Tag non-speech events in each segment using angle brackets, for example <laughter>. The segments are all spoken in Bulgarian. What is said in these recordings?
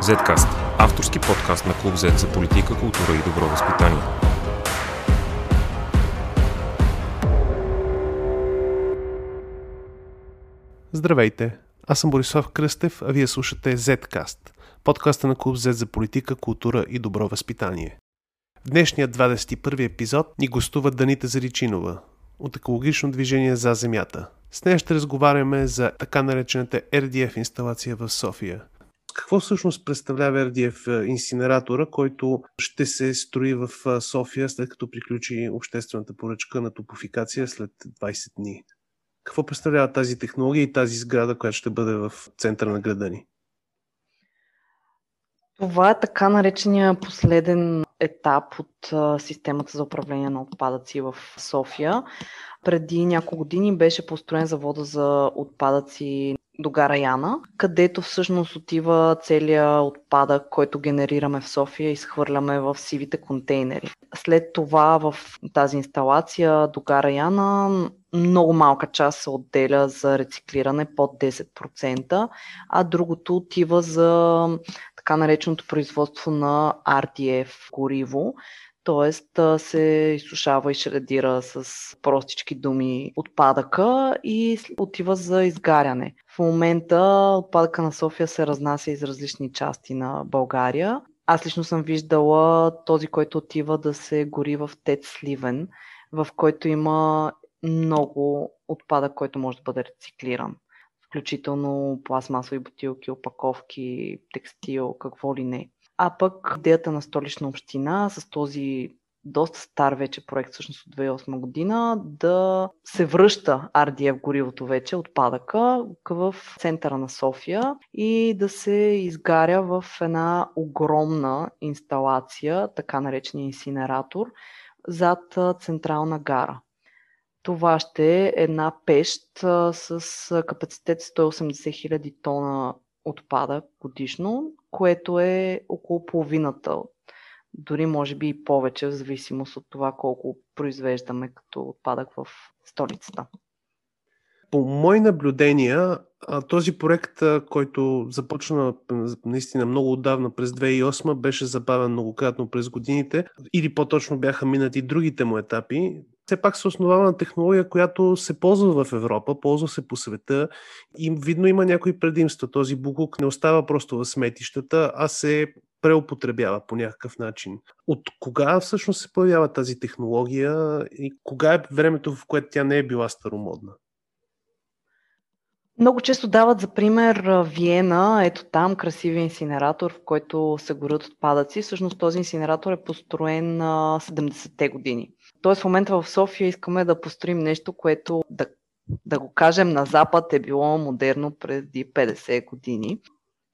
Zcast – авторски подкаст на Клуб Z за политика, култура и добро възпитание. Здравейте! Аз съм Борислав Кръстев, а вие слушате Zcast – подкаста на Клуб Z за политика, култура и добро възпитание. В днешния 21 епизод ни гостува Данита Заричинова от екологично движение за Земята. С нея ще разговаряме за така наречената RDF инсталация в София. Какво всъщност представлява RDF инсинератора, който ще се строи в София след като приключи обществената поръчка на топофикация след 20 дни? Какво представлява тази технология и тази сграда, която ще бъде в центъра на града ни? Това е така наречения последен етап от системата за управление на отпадъци в София. Преди няколко години беше построен завода за отпадъци до гара Яна, където всъщност отива целият отпадък, който генерираме в София и схвърляме в сивите контейнери. След това в тази инсталация до гара Яна много малка част се отделя за рециклиране под 10%, а другото отива за така нареченото производство на RDF гориво, т.е. се изсушава и шредира с простички думи отпадъка и отива за изгаряне. В момента отпадъка на София се разнася из различни части на България. Аз лично съм виждала този, който отива да се гори в ТЕЦ Сливен, в който има много отпадък, който може да бъде рециклиран. Включително пластмасови бутилки, опаковки, текстил, какво ли не. А пък идеята на столична община с този доста стар вече проект, всъщност от 2008 година, да се връща RDF горивото вече, отпадъка, в центъра на София и да се изгаря в една огромна инсталация, така наречения инсинератор, зад централна гара. Това ще е една пещ с капацитет 180 000 тона отпадък годишно, което е около половината, дори може би и повече, в зависимост от това колко произвеждаме като отпадък в столицата. По мои наблюдения, този проект, който започна наистина много отдавна през 2008, беше забавен многократно през годините. Или по-точно бяха минати другите му етапи все пак се основава на технология, която се ползва в Европа, ползва се по света и видно има някои предимства. Този буклук не остава просто в сметищата, а се преупотребява по някакъв начин. От кога всъщност се появява тази технология и кога е времето, в което тя не е била старомодна? Много често дават за пример Виена, ето там красивия инсинератор, в който се горят отпадъци. Всъщност този инсинератор е построен на 70-те години. Тоест в момента в София искаме да построим нещо, което да, да го кажем на Запад е било модерно преди 50 години.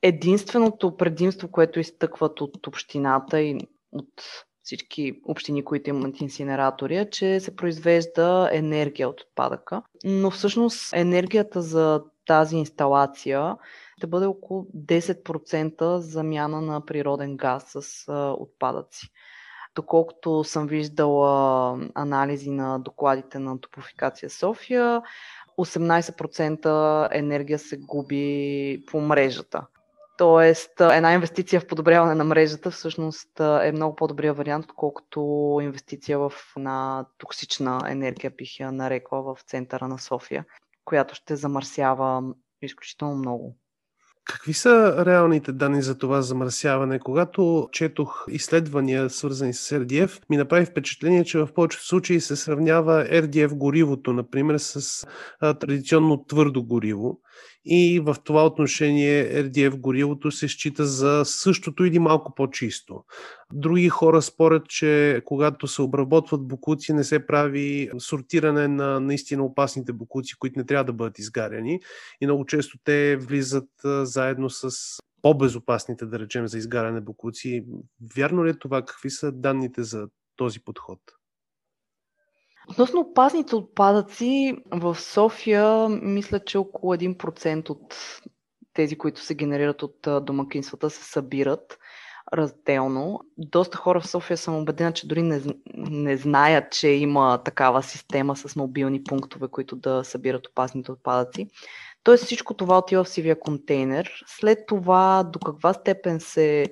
Единственото предимство, което изтъкват от общината и от всички общини, които имат инсинератори, е, че се произвежда енергия от отпадъка. Но всъщност енергията за тази инсталация ще бъде около 10% замяна на природен газ с отпадъци. Доколкото съм виждала анализи на докладите на Топофикация София, 18% енергия се губи по мрежата. Тоест, една инвестиция в подобряване на мрежата всъщност е много по-добрия вариант, отколкото инвестиция в една токсична енергия, бих я нарекла, в центъра на София, която ще замърсява изключително много. Какви са реалните данни за това замърсяване? Когато четох изследвания, свързани с RDF, ми направи впечатление, че в повечето случаи се сравнява RDF горивото, например, с традиционно твърдо гориво. И в това отношение RDF горивото се счита за същото или малко по-чисто. Други хора спорят, че когато се обработват букуци, не се прави сортиране на наистина опасните букуци, които не трябва да бъдат изгаряни. И много често те влизат заедно с по-безопасните, да речем, за изгаряне букуци. Вярно ли е това? Какви са данните за този подход? Относно опасните отпадъци, в София мисля, че около 1% от тези, които се генерират от домакинствата, се събират разделно. Доста хора в София съм убедена, че дори не, не знаят, че има такава система с мобилни пунктове, които да събират опасните отпадъци. Тоест всичко това отива в сивия контейнер. След това до каква степен се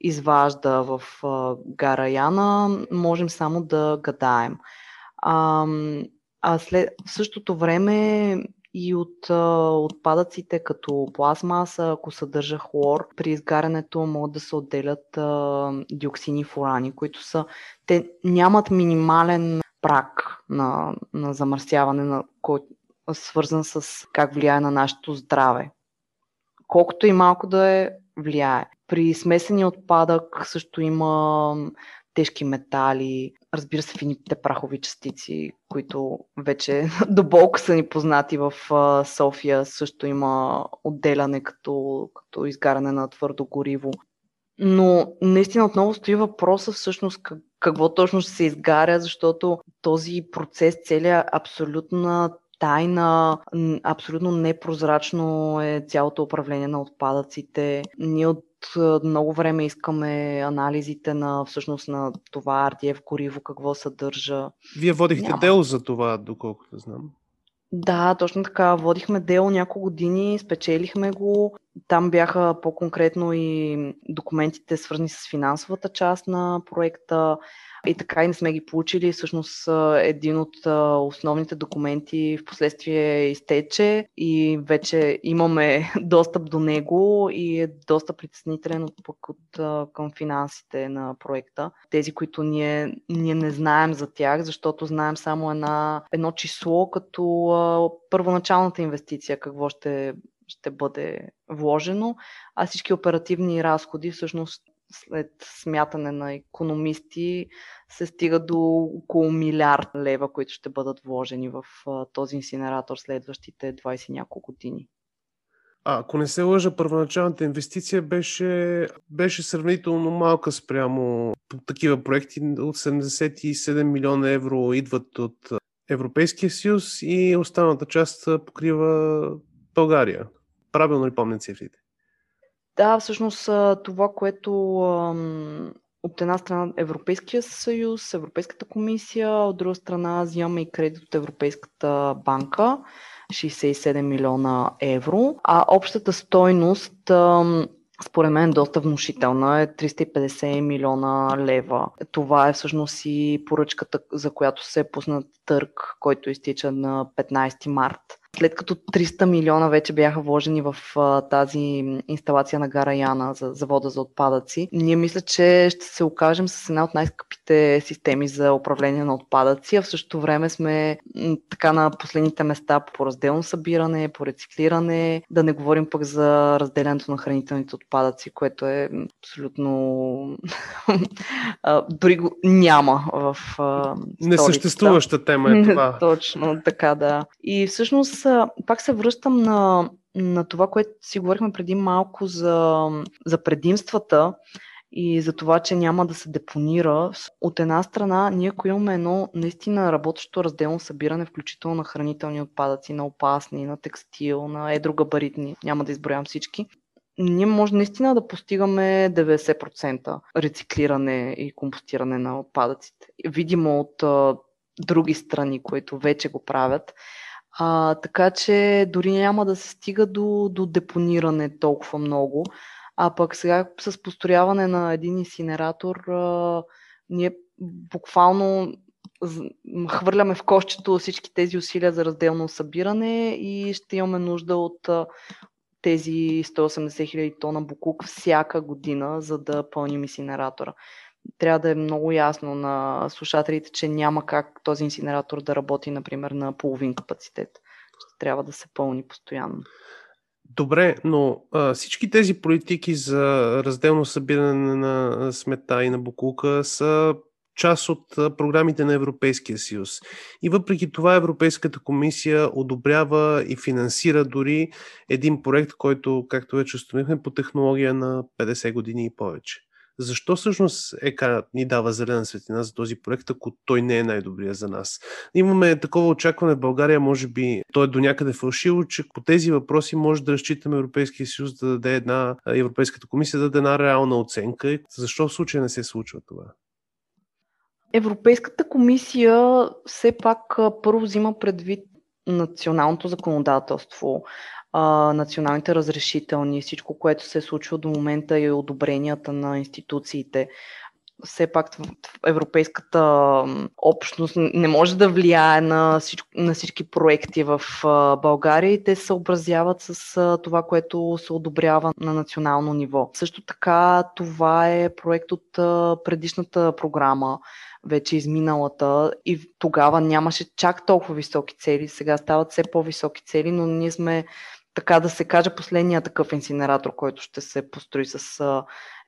изважда в гара Яна, можем само да гадаем. А, а след, в същото време и от а, отпадъците като пластмаса, ако съдържа хлор, при изгарянето могат да се отделят а, диоксини и фурани, които са, те нямат минимален прак на, на замърсяване, на, който свързан с как влияе на нашето здраве. Колкото и малко да е, влияе. При смесения отпадък също има тежки метали, разбира се, фините прахови частици, които вече <laughs> до болка са ни познати в София. Също има отделяне като, като изгаряне на твърдо гориво. Но наистина отново стои въпроса всъщност как, какво точно ще се изгаря, защото този процес целият абсолютна тайна, абсолютно непрозрачно е цялото управление на отпадъците. Ние от много време искаме анализите на всъщност на това RDF гориво, какво съдържа. Вие водихте Няма. дело за това, доколкото знам. Да, точно така. Водихме дело няколко години, спечелихме го. Там бяха по-конкретно и документите свързани с финансовата част на проекта, и така и не сме ги получили. Всъщност един от основните документи в последствие изтече и вече имаме <laughs> достъп до него и е доста притеснителен от, пък от, към финансите на проекта. Тези, които ние, ние не знаем за тях, защото знаем само една, едно число като първоначалната инвестиция, какво ще ще бъде вложено, а всички оперативни разходи всъщност след смятане на економисти се стига до около милиард лева, които ще бъдат вложени в този инсинератор следващите 20 няколко години. А, ако не се лъжа, първоначалната инвестиция беше, беше сравнително малка спрямо такива проекти. От 77 милиона евро идват от Европейския съюз и останалата част покрива България. Правилно ли помня цифрите? Да, всъщност това, което от една страна Европейския съюз, Европейската комисия, от друга страна взимаме и кредит от Европейската банка 67 милиона евро, а общата стойност според мен доста внушителна е 350 милиона лева. Това е всъщност и поръчката, за която се е пуснат търг, който изтича на 15 март след като 300 милиона вече бяха вложени в а, тази инсталация на Гара Яна за завода за отпадъци, ние мисля, че ще се окажем с една от най-скъпите системи за управление на отпадъци, а в същото време сме така на последните места по разделно събиране, по рециклиране, да не говорим пък за разделянето на хранителните отпадъци, което е абсолютно <laughs> дори го няма в Несъществуваща тема е това. <laughs> Точно, така да. И всъщност пак се връщам на, на това, което си говорихме преди малко за, за предимствата и за това, че няма да се депонира. От една страна, ние ако имаме едно наистина работещо разделно събиране, включително на хранителни отпадъци, на опасни, на текстил, на едрогабаритни, няма да изброявам всички, ние може наистина да постигаме 90% рециклиране и компостиране на отпадъците. Видимо от а, други страни, които вече го правят. А, така че дори няма да се стига до, до депониране толкова много. А пък сега с построяване на един инсинератор, а, ние буквално хвърляме в кощето всички тези усилия за разделно събиране и ще имаме нужда от тези 180 хиляди тона букук всяка година, за да пълним инсинератора трябва да е много ясно на слушателите, че няма как този инсинератор да работи, например, на половин капацитет. Ще трябва да се пълни постоянно. Добре, но а, всички тези политики за разделно събиране на смета и на букулка са част от програмите на Европейския съюз. И въпреки това Европейската комисия одобрява и финансира дори един проект, който, както вече установихме, по технология на 50 години и повече. Защо всъщност ЕКА ни дава зелена светлина за този проект, ако той не е най-добрия за нас? Имаме такова очакване в България, може би той е до някъде фалшиво, че по тези въпроси може да разчитаме Европейския съюз да даде една, Европейската комисия да даде една реална оценка. Защо в случая не се случва това? Европейската комисия все пак първо взима предвид националното законодателство. А, националните разрешителни, всичко, което се е случило до момента и одобренията на институциите. Все пак европейската общност не може да влияе на, всичко, на всички проекти в България и те се съобразяват с това, което се одобрява на национално ниво. Също така това е проект от предишната програма, вече изминалата и тогава нямаше чак толкова високи цели, сега стават все по-високи цели, но ние сме така да се каже, последния такъв инсинератор, който ще се построи с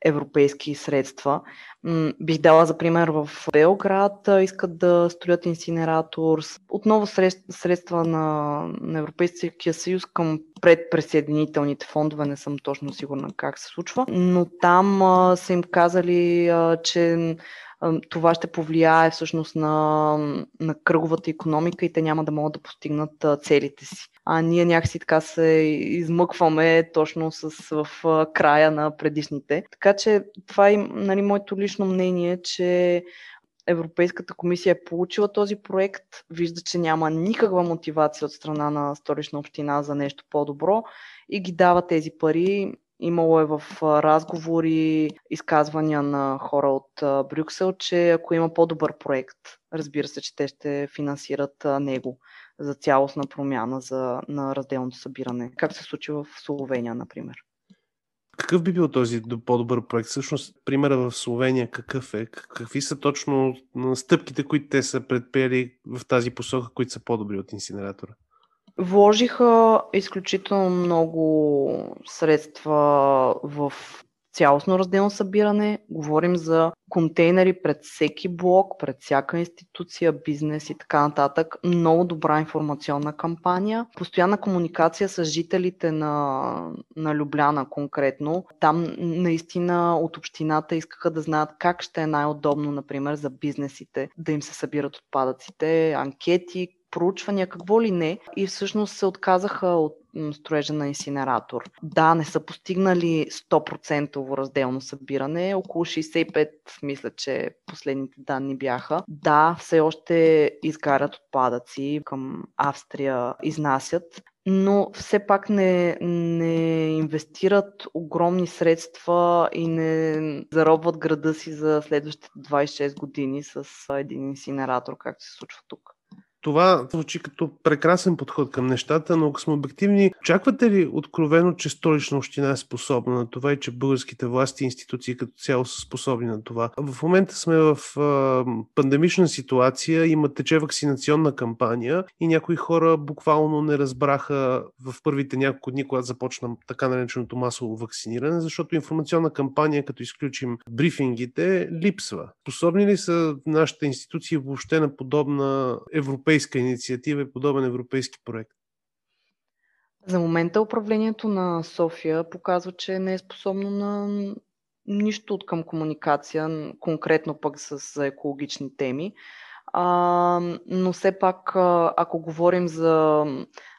европейски средства. Бих дала за пример в Белград, искат да строят инсинератор. Отново средства на, на Европейския съюз към предпресъединителните фондове, не съм точно сигурна как се случва, но там са им казали, че това ще повлияе всъщност на, на кръговата економика и те няма да могат да постигнат целите си. А ние някакси така се измъкваме точно с, в края на предишните. Така че това е нали, моето лично мнение, че Европейската комисия е получила този проект, вижда, че няма никаква мотивация от страна на столична община за нещо по-добро и ги дава тези пари Имало е в разговори, изказвания на хора от Брюксел, че ако има по-добър проект, разбира се, че те ще финансират него за цялостна промяна за, на разделното събиране, как се случи в Словения, например. Какъв би бил този по-добър проект? Всъщност, примера в Словения какъв е? Какви са точно стъпките, които те са предприели в тази посока, които са по-добри от инсинератора? Вложиха изключително много средства в цялостно разделно събиране. Говорим за контейнери пред всеки блок, пред всяка институция, бизнес и така нататък. Много добра информационна кампания. Постоянна комуникация с жителите на, на Любляна конкретно. Там наистина от общината искаха да знаят как ще е най-удобно, например, за бизнесите да им се събират отпадъците, анкети, проучвания, какво ли не, и всъщност се отказаха от строежа на инсинератор. Да, не са постигнали 100% разделно събиране, около 65 мисля, че последните данни бяха. Да, все още изгарят отпадъци, към Австрия изнасят, но все пак не, не инвестират огромни средства и не заробват града си за следващите 26 години с един инсинератор, както се случва тук. Това звучи като прекрасен подход към нещата, но ако сме обективни, очаквате ли откровено, че столична община е способна на това и че българските власти и институции като цяло са способни на това? В момента сме в а, пандемична ситуация, има тече вакцинационна кампания и някои хора буквално не разбраха в първите няколко дни, когато започна така нареченото масово вакциниране, защото информационна кампания, като изключим брифингите, липсва. Способни ли са нашите институции въобще на подобна европейска европейска инициатива и подобен европейски проект? За момента управлението на София показва, че не е способно на нищо от към комуникация, конкретно пък с екологични теми. А, но все пак, ако говорим за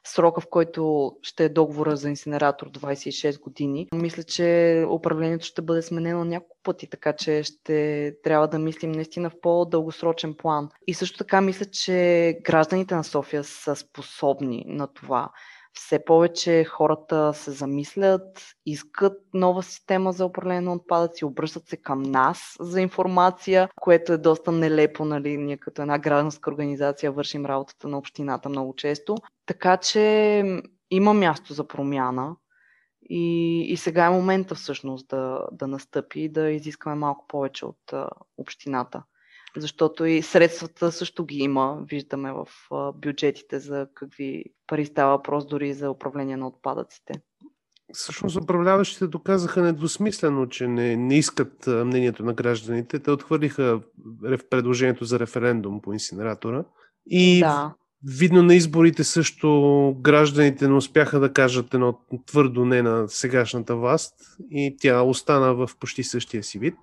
срока, в който ще е договора за инсинератор 26 години, мисля, че управлението ще бъде сменено няколко пъти, така че ще трябва да мислим наистина в по-дългосрочен план. И също така мисля, че гражданите на София са способни на това все повече хората се замислят, искат нова система за управление на отпадъци, обръщат се към нас за информация, което е доста нелепо, нали? Ние като една гражданска организация вършим работата на общината много често. Така че има място за промяна. И, и сега е момента всъщност да, да настъпи и да изискаме малко повече от общината защото и средствата също ги има. Виждаме в бюджетите за какви пари става въпрос дори за управление на отпадъците. Всъщност управляващите доказаха недвусмислено, че не, не искат мнението на гражданите. Те отхвърлиха предложението за референдум по инсинератора. И да. видно на изборите също гражданите не успяха да кажат едно твърдо не на сегашната власт и тя остана в почти същия си вид.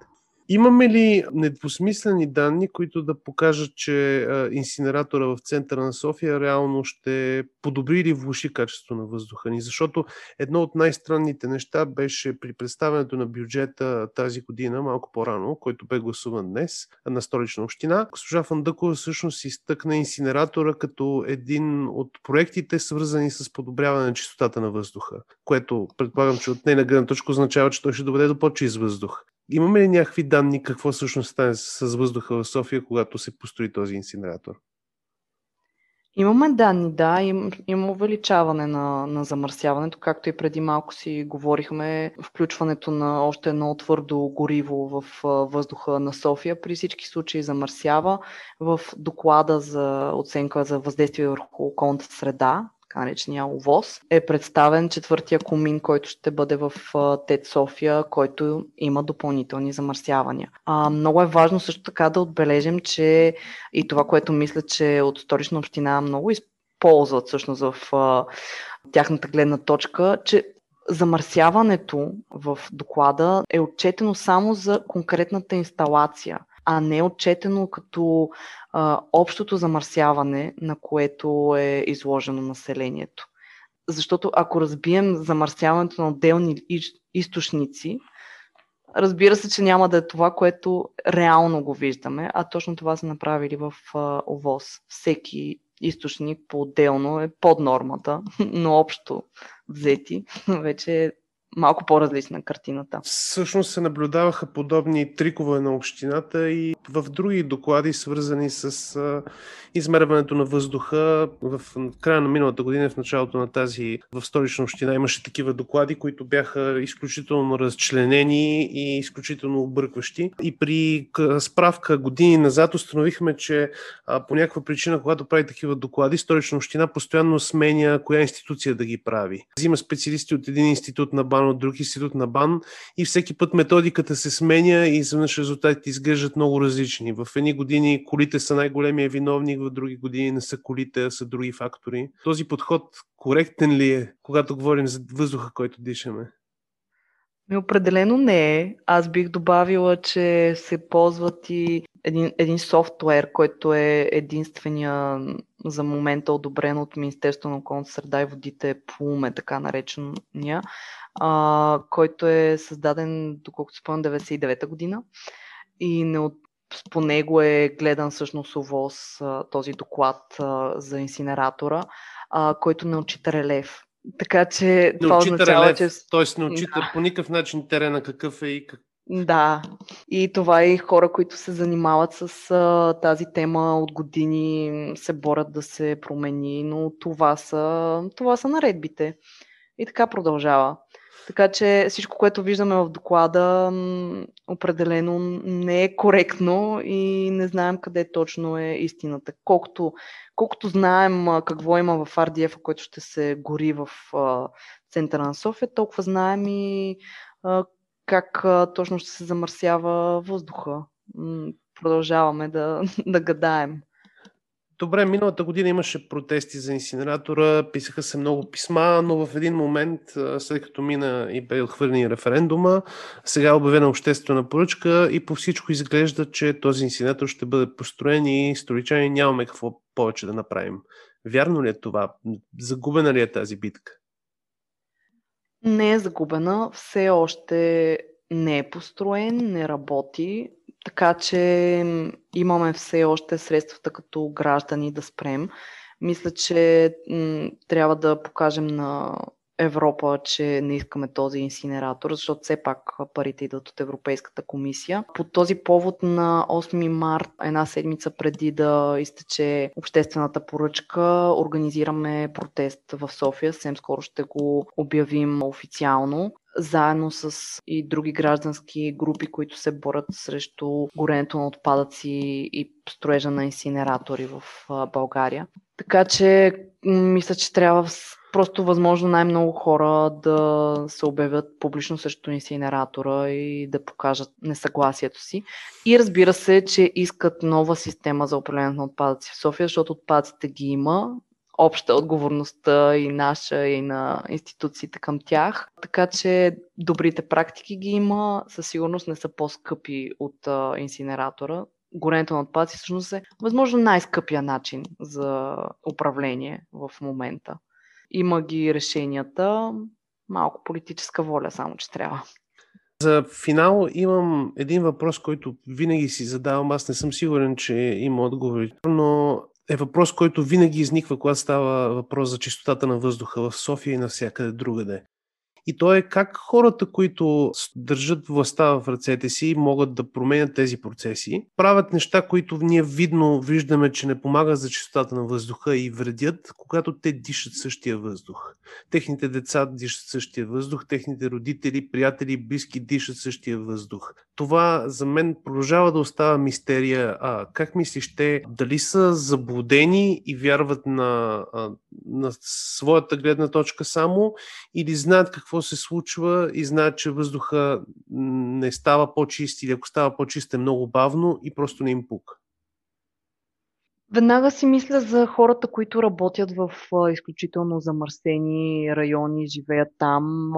Имаме ли недвусмислени данни, които да покажат, че инсинератора в центъра на София реално ще подобри или влуши качеството на въздуха ни? Защото едно от най-странните неща беше при представянето на бюджета тази година, малко по-рано, който бе гласуван днес на столична община. Госпожа Фандъкова всъщност изтъкна инсинератора като един от проектите, свързани с подобряване на чистотата на въздуха, което предполагам, че от нейна гледна точка означава, че той ще доведе до по-чист въздух. Имаме ли някакви данни какво всъщност стане с въздуха в София, когато се построи този инсинератор? Имаме данни, да, им, има увеличаване на, на замърсяването, както и преди малко си говорихме, включването на още едно твърдо гориво в въздуха на София при всички случаи замърсява. В доклада за оценка за въздействие върху околната среда, така наречения ОВОз, е представен четвъртия комин, който ще бъде в ТЕД София, който има допълнителни замърсявания. А, много е важно също така да отбележим, че и това, което мисля, че от столична община много използват всъщност в а, тяхната гледна точка, че замърсяването в доклада е отчетено само за конкретната инсталация а не отчетено като а, общото замърсяване, на което е изложено населението. Защото ако разбием замърсяването на отделни източници, разбира се, че няма да е това, което реално го виждаме, а точно това са направили в а, ОВОз. Всеки източник по-отделно е под нормата, <laughs> но общо взети <laughs> вече е малко по-различна картината. Всъщност се наблюдаваха подобни трикове на общината и в други доклади, свързани с измерването на въздуха. В края на миналата година, в началото на тази, в столична община имаше такива доклади, които бяха изключително разчленени и изключително объркващи. И при справка години назад установихме, че по някаква причина, когато прави такива доклади, столична община постоянно сменя коя институция да ги прави. Взима специалисти от един институт на БАН, от друг институт на БАН и всеки път методиката се сменя и изведнъж резултатите изглеждат много различни. В едни години колите са най-големия виновник, в други години не са колите, а са други фактори. Този подход коректен ли е, когато говорим за въздуха, който дишаме? Определено не е. Аз бих добавила, че се ползват и един, един софтуер, който е единствения за момента одобрен от Министерството на околната среда и водите ПУМЕ, така наречения, а, който е създаден, доколкото спомням, 99-та година и не от, по него е гледан всъщност ОВОз този доклад за инсинератора, а, който не отчита релев. Така че не това означава, релев, че... Тоест не отчита да. по никакъв начин терена какъв е и как... Да, и това и хора, които се занимават с а, тази тема от години, се борят да се промени, но това са, това са наредбите. И така продължава. Така че всичко, което виждаме в доклада, определено не е коректно и не знаем къде точно е истината. Колкото, колкото знаем какво има в RDF, който ще се гори в центъра на София, толкова знаем и как точно ще се замърсява въздуха. Продължаваме да, <laughs> да гадаем. Добре, миналата година имаше протести за инсинератора, писаха се много писма, но в един момент, след като мина и бе отхвърлен референдума, сега е обявена обществена поръчка и по всичко изглежда, че този инсинератор ще бъде построен и столичани нямаме какво повече да направим. Вярно ли е това? Загубена ли е тази битка? Не е загубена. Все още не е построен, не работи. Така че имаме все още средствата като граждани да спрем. Мисля, че м- трябва да покажем на Европа, че не искаме този инсинератор, защото все пак парите идват от Европейската комисия. По този повод на 8 март, една седмица преди да изтече обществената поръчка, организираме протест в София. Съвсем скоро ще го обявим официално заедно с и други граждански групи, които се борят срещу горенето на отпадъци и строежа на инсинератори в България. Така че мисля, че трябва просто възможно най-много хора да се обявят публично срещу инсинератора и да покажат несъгласието си. И разбира се, че искат нова система за управление на отпадъци в София, защото отпадъците ги има, обща отговорността и наша, и на институциите към тях. Така че добрите практики ги има, със сигурност не са по-скъпи от а, инсинератора. Горенето на отпадъци всъщност е възможно най-скъпия начин за управление в момента. Има ги решенията, малко политическа воля само, че трябва. За финал имам един въпрос, който винаги си задавам. Аз не съм сигурен, че има отговори, но е въпрос, който винаги изниква, когато става въпрос за чистотата на въздуха в София и навсякъде другаде. И то е как хората, които държат властта в ръцете си, могат да променят тези процеси, правят неща, които ние видно виждаме, че не помагат за чистотата на въздуха и вредят, когато те дишат същия въздух. Техните деца дишат същия въздух, техните родители, приятели, близки дишат същия въздух. Това за мен продължава да остава мистерия. А, как мислиш те, дали са заблудени и вярват на, на своята гледна точка само или знаят какво какво се случва и знаят, че въздуха не става по-чист или ако става по-чист е много бавно и просто не им пука. Веднага си мисля за хората, които работят в изключително замърсени райони, живеят там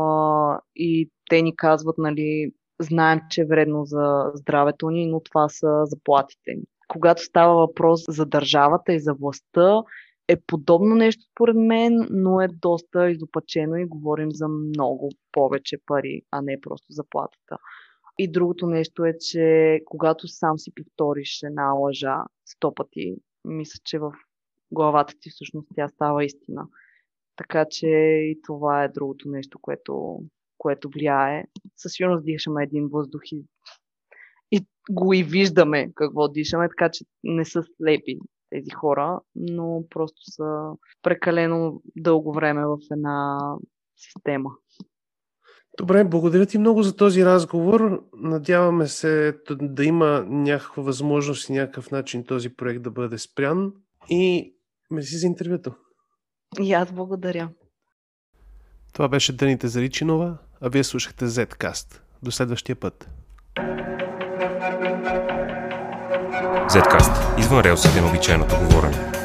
и те ни казват, нали, знаем, че е вредно за здравето ни, но това са заплатите ни. Когато става въпрос за държавата и за властта, е подобно нещо според мен, но е доста изопачено и говорим за много повече пари, а не просто заплатата. И другото нещо е, че когато сам си повториш една лъжа сто пъти, мисля, че в главата ти всъщност тя става истина. Така че и това е другото нещо, което, което влияе. Със сигурност дишаме един въздух и, и го и виждаме какво дишаме, така че не са слепи тези хора, но просто са прекалено дълго време в една система. Добре, благодаря ти много за този разговор. Надяваме се да има някаква възможност и някакъв начин този проект да бъде спрян. И мерси за интервюто. И аз благодаря. Това беше Даните Заричинова, а вие слушахте Zcast. До следващия път. Zcast. Извън релсите на обичайното говорене.